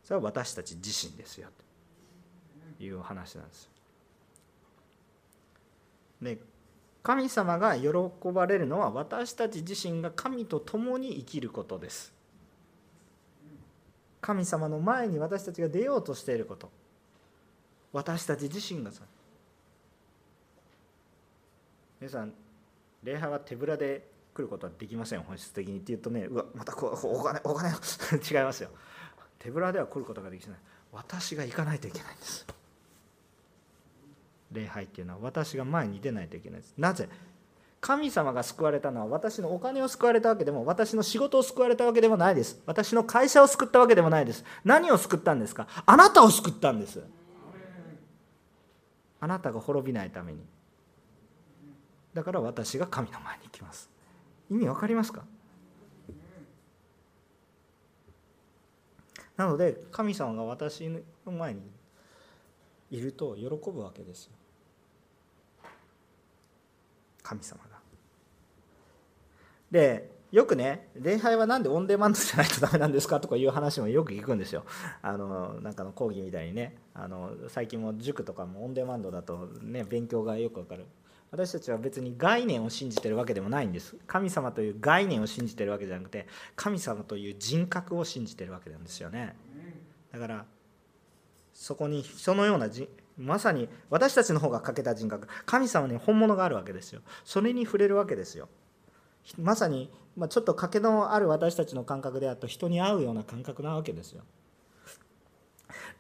S1: それは私たち自身ですよ。というお話なんです。ね神様が喜ばれるのは私たち自身が神と共に生きることです。神様の前に私たちが出ようとしていること。私たち自身がさ皆さん礼拝は手ぶらで来ることはできません。本質的にって言うとねうわまたこうお金お金 違いますよ。手ぶらでは来ることができない。私が行かないといけないんです。礼拝っていうのは私が前に出ないといけないです。なぜ？神様が救われたのは私のお金を救われたわけでも私の仕事を救われたわけでもないです。私の会社を救ったわけでもないです。何を救ったんですか？あなたを救ったんです。あなたが滅びないために。だから私が神の前に行きます。意味わかりますか？なので神様が私の前にいると喜ぶわけですよ。神様が。でよくね礼拝は何でオンデマンドじゃないとダメなんですかとかいう話もよく聞くんですよ。あのなんかの講義みたいにね。あの最近も塾とかもオンデマンドだとね勉強がよくわかる。私たちは別に概念を信じてるわけでもないんです。神様という概念を信じてるわけじゃなくて神様という人格を信じてるわけなんですよね。だからそこに人のようなまさに私たちの方が欠けた人格。神様に本物があるわけですよ。それに触れるわけですよ。まさに、まあ、ちょっと賭けのある私たちの感覚であると人に合うような感覚なわけですよ。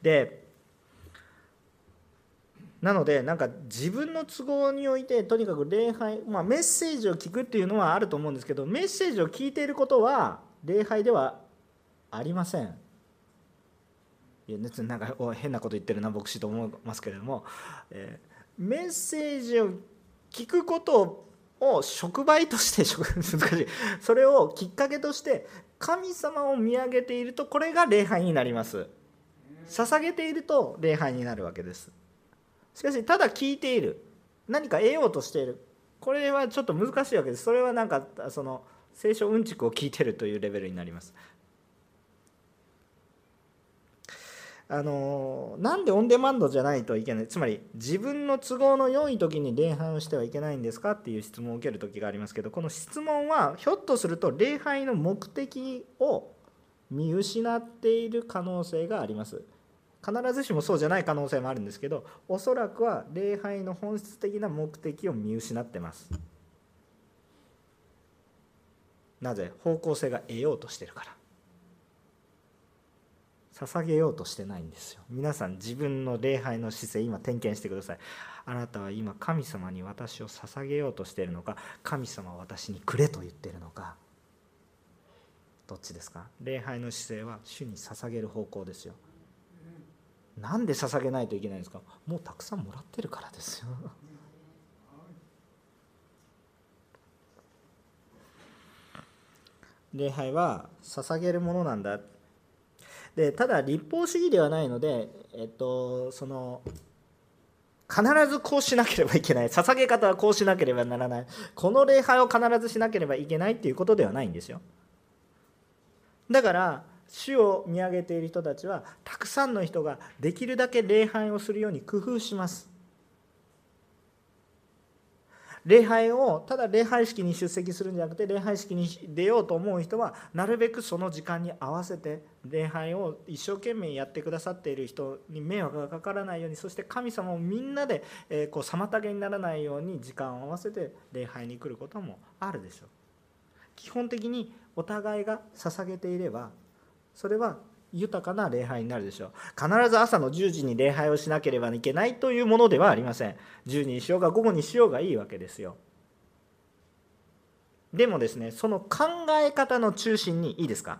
S1: でなのでなんか自分の都合においてとにかく礼拝、まあ、メッセージを聞くっていうのはあると思うんですけどメッセージを聞いていることは礼拝ではありません。いやなんか変なこと言ってるな牧師と思いますけれども、えー、メッセージを聞くことを触媒として 難しい。それをきっかけとして神様を見上げているとこれが礼拝になります。捧げていると礼拝になるわけです。しかしただ聞いている。何か得ようとしている。これはちょっと難しいわけです。それはなんかその聖書うんちくを聞いてるというレベルになります。あのなんでオンデマンドじゃないといけないつまり自分の都合の良い時に礼拝をしてはいけないんですかっていう質問を受ける時がありますけどこの質問はひょっとすると礼拝の目的を見失っている可能性があります。必ずしもそうじゃない可能性もあるんですけどおそらくは礼拝の本質的な目的を見失ってます。なぜ？方向性が得ようとしてるから。捧げようとしてないんですよ。皆さん自分の礼拝の姿勢今点検してください。あなたは今神様に私を捧げようとしているのか神様は私にくれと言っているのか。どっちですか？礼拝の姿勢は主に捧げる方向ですよ。なんで捧げないといけないんですか？もうたくさんもらってるからですよ。礼拝は捧げるものなんだ。でただ立法主義ではないので、えっと、その必ずこうしなければいけない。捧げ方はこうしなければならない。この礼拝を必ずしなければいけないっていうことではないんですよ。だから主を見上げている人たちはたくさんの人ができるだけ礼拝をするように工夫します。礼拝をただ礼拝式に出席するんじゃなくて礼拝式に出ようと思う人はなるべくその時間に合わせて礼拝を一生懸命やってくださっている人に迷惑がかからないようにそして神様をみんなでこう妨げにならないように時間を合わせて礼拝に来ることもあるでしょう。基本的にお互いが捧げていればそれは豊かな礼拝になるでしょう。必ず朝の10時に礼拝をしなければいけないというものではありません。10時にしようが午後にしようがいいわけですよ。でもですねその考え方の中心にいいですか？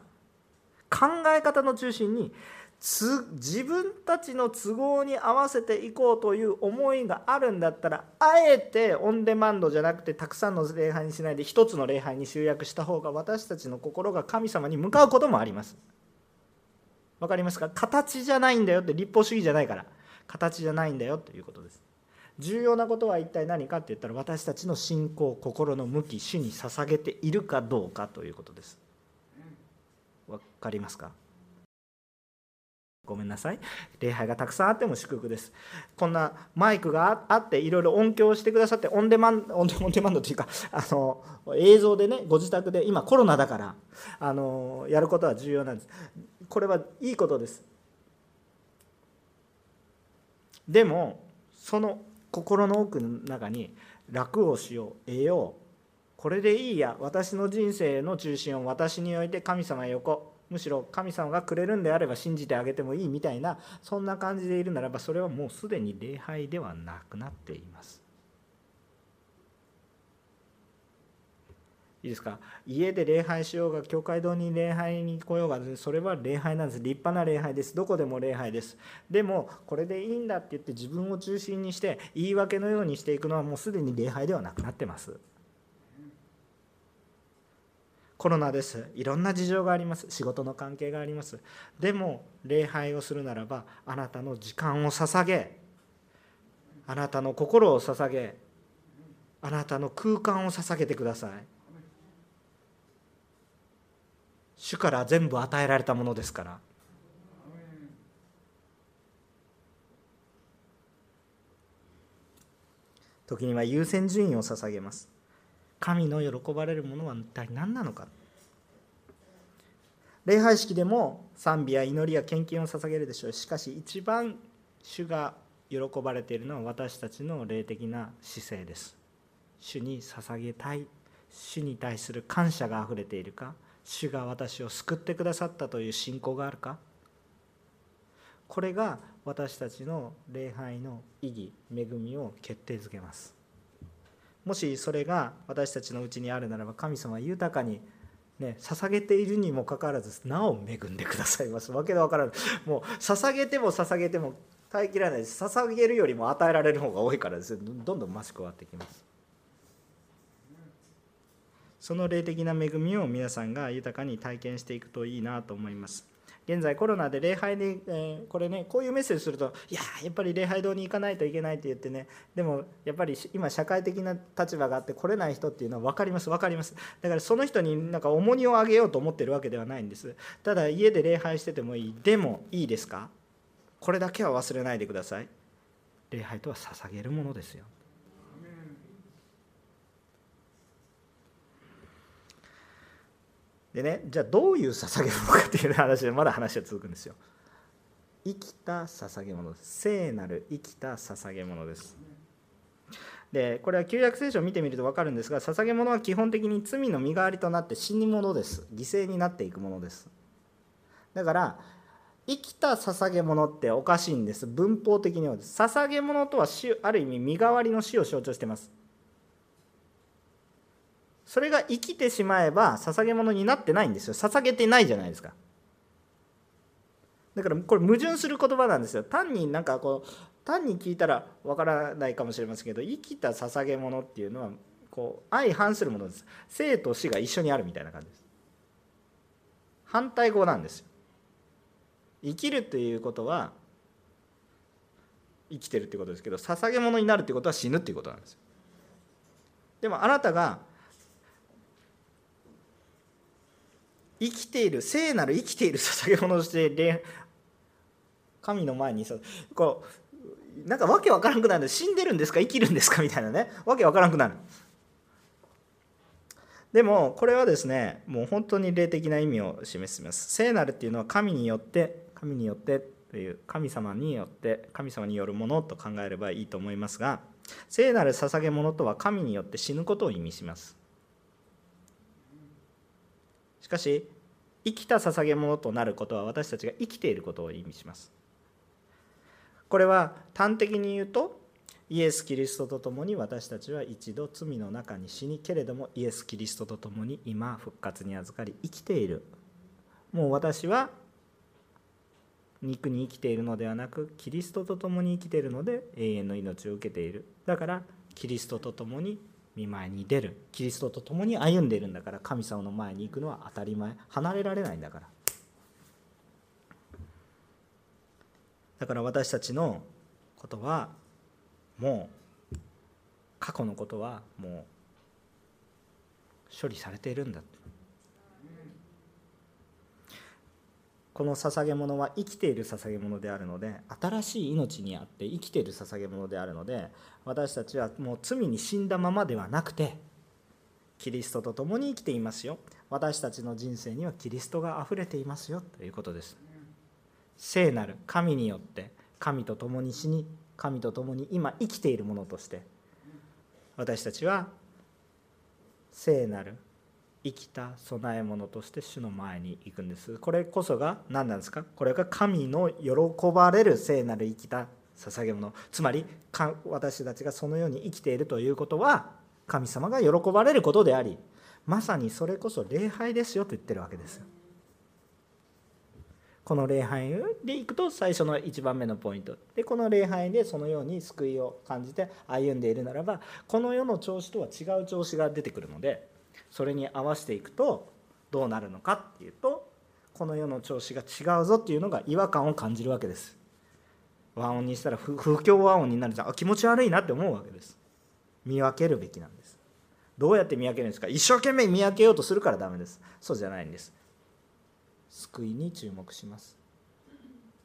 S1: 考え方の中心に自分たちの都合に合わせていこうという思いがあるんだったらあえてオンデマンドじゃなくてたくさんの礼拝にしないで一つの礼拝に集約した方が私たちの心が神様に向かうこともあります。分かりますか？形じゃないんだよって立法主義じゃないから。形じゃないんだよということです。重要なことは一体何かって言ったら私たちの信仰心の向き主に捧げているかどうかということです。分かりますか？ごめんなさい。礼拝がたくさんあっても祝福です。こんなマイクがあっていろいろ音響してくださってオンデマンドオンデマンドというかあの映像でねご自宅で今コロナだからあのやることは重要なんです。これはいいことです。でもその心の奥の中に楽をしよう得よう。これでいいや。私の人生の中心を私に置いて神様へ横むしろ神様がくれるんであれば信じてあげてもいいみたいなそんな感じでいるならばそれはもうすでに礼拝ではなくなっています。いいですか？家で礼拝しようが教会堂に礼拝に来ようがそれは礼拝なんです。立派な礼拝です。どこでも礼拝です。でもこれでいいんだって言って自分を中心にして言い訳のようにしていくのはもうすでに礼拝ではなくなってます。コロナです。いろんな事情があります。仕事の関係があります。でも礼拝をするならばあなたの時間を捧げあなたの心を捧げあなたの空間を捧げてください。主から全部与えられたものですから。時には優先順位を捧げます。神の喜ばれるものは一体何なのか。礼拝式でも賛美や祈りや献金を捧げるでしょう。しかし一番主が喜ばれているのは私たちの霊的な姿勢です。主に捧げたい。主に対する感謝があふれているか。主が私を救ってくださったという信仰があるか？これが私たちの礼拝の意義恵みを決定づけます。もしそれが私たちのうちにあるならば神様は豊かにね、捧げているにもかかわらずなお恵んでくださいます。わけのわからないもう捧げても捧げても耐えきらないです捧げるよりも与えられる方が多いからですどんどん増し加わってきます。その霊的な恵みを皆さんが豊かに体験していくといいなと思います。現在コロナで礼拝に、えー、これねこういうメッセージするといややっぱり礼拝堂に行かないといけないって言ってねでもやっぱり今社会的な立場があって来れない人っていうのは分かります分かります。だからその人になんか重荷をあげようと思ってるわけではないんです。ただ家で礼拝しててもいい。でもいいですか？これだけは忘れないでください。礼拝とは捧げるものですよ。でねじゃあどういう捧げ物かっていう話でまだ話は続くんですよ。生きた捧げ物です。聖なる生きた捧げ物です。でこれは旧約聖書を見てみると分かるんですが捧げ物は基本的に罪の身代わりとなって死に物です。犠牲になっていくものです。だから生きた捧げ物っておかしいんです。文法的には捧げ物とはある意味身代わりの死を象徴してます。それが生きてしまえば捧げ物になってないんですよ。捧げてないじゃないですか。だからこれ矛盾する言葉なんですよ。単になんかこう単に聞いたらわからないかもしれませんけど生きた捧げ物っていうのはこう相反するものです。生と死が一緒にあるみたいな感じです。反対語なんですよ。生きるということは生きてるってことですけど捧げ物になるってことは死ぬっていうことなんですよ。でもあなたが生きている聖なる生きている捧げ物として 神の前にこうなんかわけわからなくなる死んでるんですか？生きるんですか？みたいなね。わけわからなくなる。でもこれはですねもう本当に霊的な意味を示します。聖なるっていうのは神によって神によってという神様によって神様によるものと考えればいいと思いますが聖なる捧げ物とは神によって死ぬことを意味します。しかし生きた捧げ物となることは私たちが生きていることを意味します。これは端的に言うとイエス・キリストと共に私たちは一度罪の中に死にけれどもイエス・キリストと共に今復活に預かり生きている。もう私は肉に生きているのではなくキリストと共に生きているので永遠の命を受けている。だからキリストと共に見舞いに出るキリストと共に歩んでいるんだから神様の前に行くのは当たり前。離れられないんだから。だから私たちのことはもう過去のことはもう処理されているんだ。この捧げ物は生きている捧げ物であるので新しい命にあって生きている捧げ物であるので私たちはもう罪に死んだままではなくてキリストと共に生きていますよ。私たちの人生にはキリストがあふれていますよ。ということです。聖なる神によって神と共に死に神と共に今生きているものとして私たちは聖なる生きた供え物として主の前に行くんです。これこそが何なんですか？これが神の喜ばれる聖なる生きた捧げ物。つまり私たちがそのように生きているということは神様が喜ばれることでありまさにそれこそ礼拝ですよと言ってるわけですこの礼拝でいくと最初の1番目のポイント。でこの礼拝でそのように救いを感じて歩んでいるならばこの世の調子とは違う調子が出てくるのでそれに合わせていくとどうなるのかっていうとこの世の調子が違うぞっていうのが違和感を感じるわけです。和音にしたら不協和音になるじゃん。あ気持ち悪いなって思うわけです。見分けるべきなんです。どうやって見分けるんですか？一生懸命見分けようとするからダメです。そうじゃないんです。救いに注目します。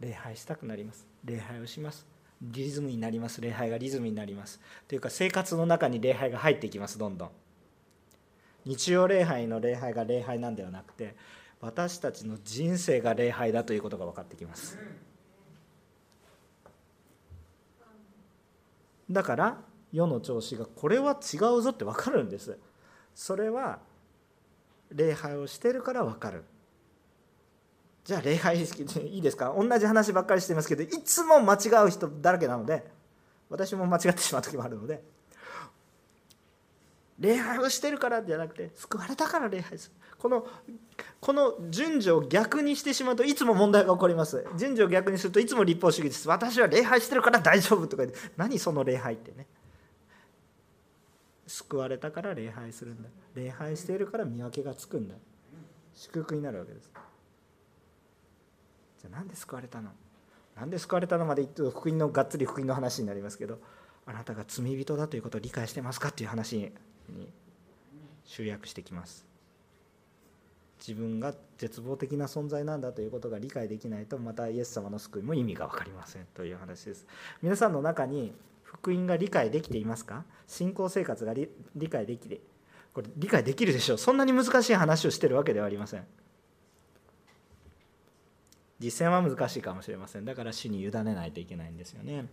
S1: 礼拝したくなります。礼拝をします。リズムになります。礼拝がリズムになります。というか生活の中に礼拝が入っていきますどんどん。日曜礼拝の礼拝が礼拝なんではなくて私たちの人生が礼拝だということが分かってきます。だから世の調子がこれは違うぞって分かるんです。それは礼拝をしてるから分かる。じゃあ礼拝いいですか？同じ話ばっかりしてますけどいつも間違う人だらけなので私も間違ってしまう時もあるので礼拝をしてるからじゃなくて救われたから礼拝する。このこの順序を逆にしてしまうといつも問題が起こります。順序を逆にするといつも立法主義です。私は礼拝してるから大丈夫とか言って何その礼拝ってね。救われたから礼拝するんだ。礼拝しているから見分けがつくんだ。祝福になるわけです。じゃあ何で救われたの？何で救われたのまで言って福音のがっつり福音の話になりますけどあなたが罪人だということを理解してますかっていう話にに集約してきます。自分が絶望的な存在なんだということが理解できないとまたイエス様の救いも意味が分かりません。という話です。皆さんの中に福音が理解できていますか？信仰生活が理解できてこれ理解できるでしょう。そんなに難しい話をしてるわけではありません。実践は難しいかもしれません。だから死に委ねないといけないんですよね。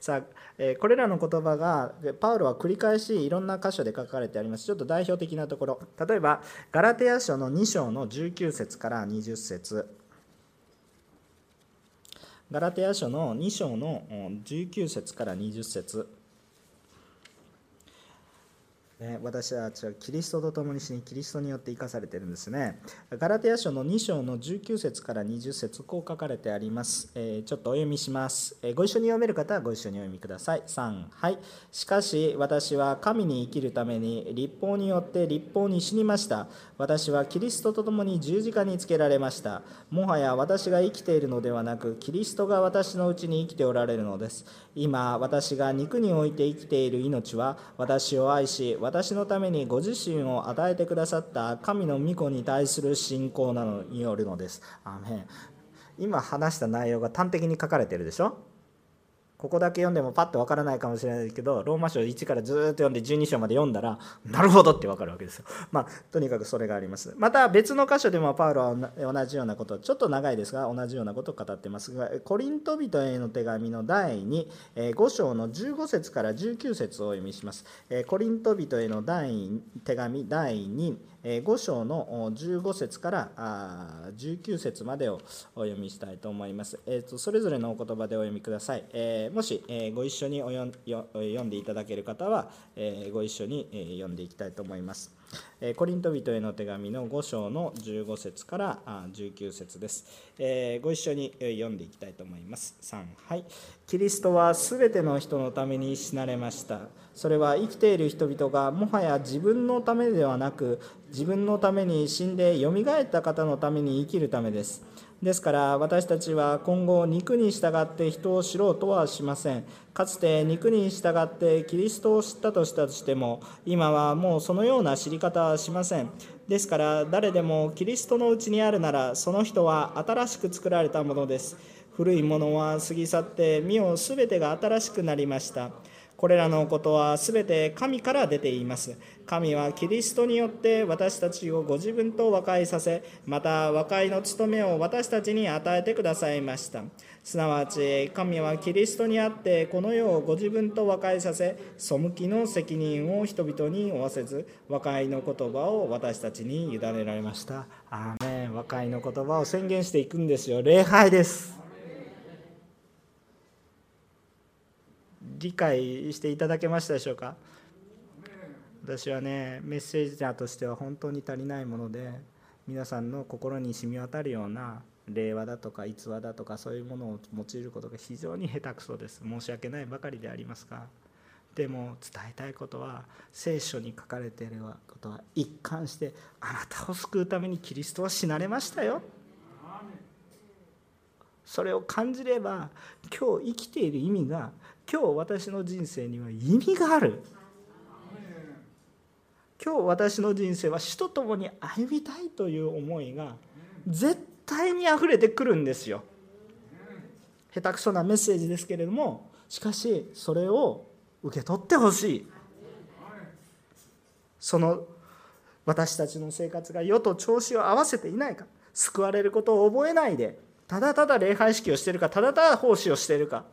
S1: さあ、えこれらの言葉がパウロは繰り返しいろんな箇所で書かれてあります。ちょっと代表的なところ。例えばガラテヤ書の2章の19節から20節。ガラテヤ書の2章の19節から20節。私たちはキリストと共に死にキリストによって生かされているんですね。ガラテヤ書の2章の19節から20節こう書かれてあります。えちょっとお読みします。えご一緒に読める方はご一緒にお読みください。3はい。しかし私は神に生きるために立法によって立法に死にました。私はキリストと共に十字架につけられました。もはや私が生きているのではなくキリストが私のうちに生きておられるのです。今私が肉において生きている命は私を愛し私私のためにご自身を与えてくださった神の御子に対する信仰なのによるのです。アメン今話した内容が端的に書かれてるでしょ？ここだけ読んでもパッとわからないかもしれないけどローマ書1からずっと読んで12章まで読んだらなるほどってわかるわけですよ。まあとにかくそれがあります。また別の箇所でもパウロは同じようなことちょっと長いですが同じようなことを語ってますがコリント人への手紙の第2 5章の15節から19節をお読みします。コリント人への第手紙第2 5章の15節から19節までをお読みしたいと思います。えー、とそれぞれのお言葉でお読みください。もしえご一緒に読んでいただける方はえご一緒にえ読んでいきたいと思います。えコリント人への手紙の5章の15節から19節です。えご一緒に読んでいきたいと思います。3はい。キリストはすべての人のために死なれました。それは生きている人々がもはや自分のためではなく自分のために死んでよみがえった方のために生きるためです。ですから私たちは今後肉に従って人を知ろうとはしません。かつて肉に従ってキリストを知ったとしたとしても今はもうそのような知り方はしません。ですから誰でもキリストのうちにあるならその人は新しく作られたものです。古いものは過ぎ去って身をすべてが新しくなりました。これらのことはすべて神から出ています。神はキリストによって私たちをご自分と和解させまた和解の務めを私たちに与えてくださいました。すなわち神はキリストにあってこの世をご自分と和解させ背きの責任を人々に負わせず和解の言葉を私たちに委ねられました。アーメン。和解の言葉を宣言していくんですよ。礼拝です。理解していただけましたでしょうか？私はねメッセージャーとしては本当に足りないもので皆さんの心に染み渡るような令和だとか逸話だとかそういうものを用いることが非常に下手くそです。申し訳ないばかりでありますが。でも伝えたいことは聖書に書かれていることは一貫してあなたを救うためにキリストは死なれましたよ。それを感じれば今日生きている意味が今日私の人生には意味がある。今日私の人生は死と共に歩みたいという思いが絶対にあふれてくるんですよ。下手くそなメッセージですけれどもしかしそれを受け取ってほしい。その私たちの生活が世と調子を合わせていないか救われることを覚えないでただただ礼拝式をしているかただただ奉仕をしているか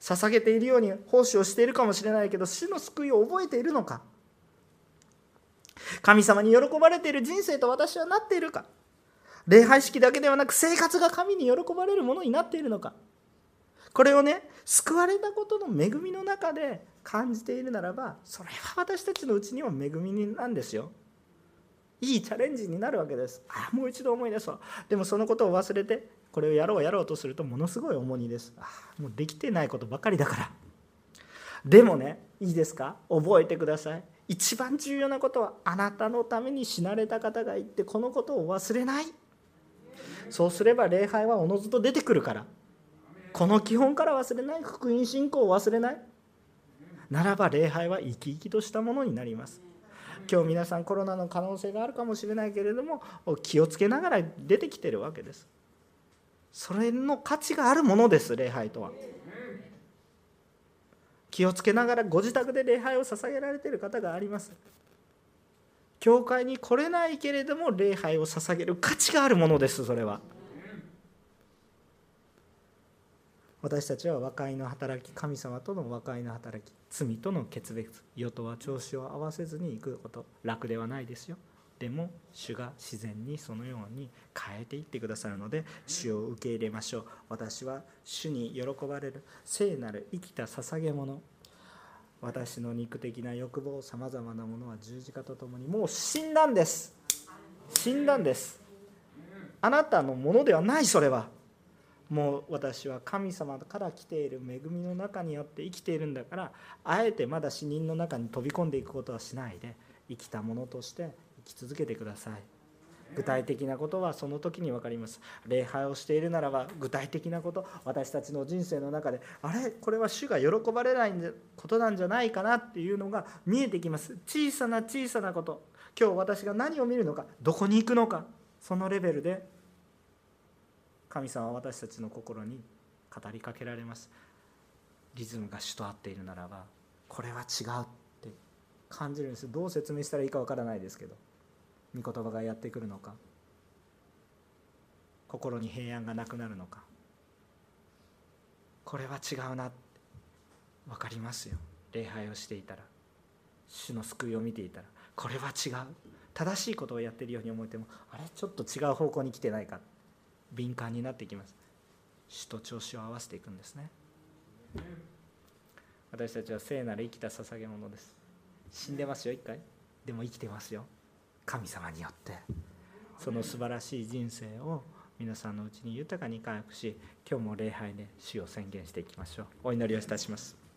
S1: 捧げているように奉仕をしているかもしれないけど主の救いを覚えているのか？神様に喜ばれている人生と私はなっているか？礼拝式だけではなく生活が神に喜ばれるものになっているのか？これをね救われたことの恵みの中で感じているならばそれは私たちのうちには恵みなんですよ。いいチャレンジになるわけです。ああもう一度思い出そう。でもそのことを忘れてこれをやろうやろうとするとものすごい重荷です。あもうできてないことばかりだから。でもねいいですか？覚えてください。一番重要なことはあなたのために死なれた方がいてこのことを忘れない。そうすれば礼拝はおのずと出てくるから。この基本から忘れない。福音信仰を忘れない。ならば礼拝は生き生きとしたものになります。今日皆さんコロナの可能性があるかもしれないけれども気をつけながら出てきてるわけです。それの価値があるものです礼拝とは。気をつけながらご自宅で礼拝を捧げられている方があります。教会に来れないけれども礼拝を捧げる価値があるものですそれは。私たちは和解の働き神様との和解の働き罪との決別世とは調子を合わせずに行くこと楽ではないですよ。でも主が自然にそのように変えていってくださるので主を受け入れましょう。私は主に喜ばれる聖なる生きた捧げ物。私の肉的な欲望さまざまなものは十字架とともにもう死んだんです。死んだんです。あなたのものではないそれは。もう私は神様から来ている恵みの中によって生きているんだからあえてまだ死人の中に飛び込んでいくことはしないで生きたものとしてき続けてください。具体的なことはその時に分かります。礼拝をしているならば具体的なこと私たちの人生の中であれ？これは主が喜ばれないことなんじゃないかなっていうのが見えてきます。小さな小さなこと。今日私が何を見るのかどこに行くのかそのレベルで。神様は私たちの心に語りかけられます。リズムが主と合っているならばこれは違うって感じるんです。どう説明したらいいかわからないですけど。御言葉がやってくるのか？心に平安がなくなるのか？これは違うな。分かりますよ。礼拝をしていたら。主の救いを見ていたら。これは違う。正しいことをやってるように思えてもあれちょっと違う方向に来てないか。敏感になってきます。主と調子を合わせていくんですね。私たちは聖なる生きた捧げ物です。死んでますよ一回。でも生きてますよ。神様によって。その素晴らしい人生を皆さんのうちに豊かに回復し今日も礼拝で死を宣言していきましょう。お祈りをいたします。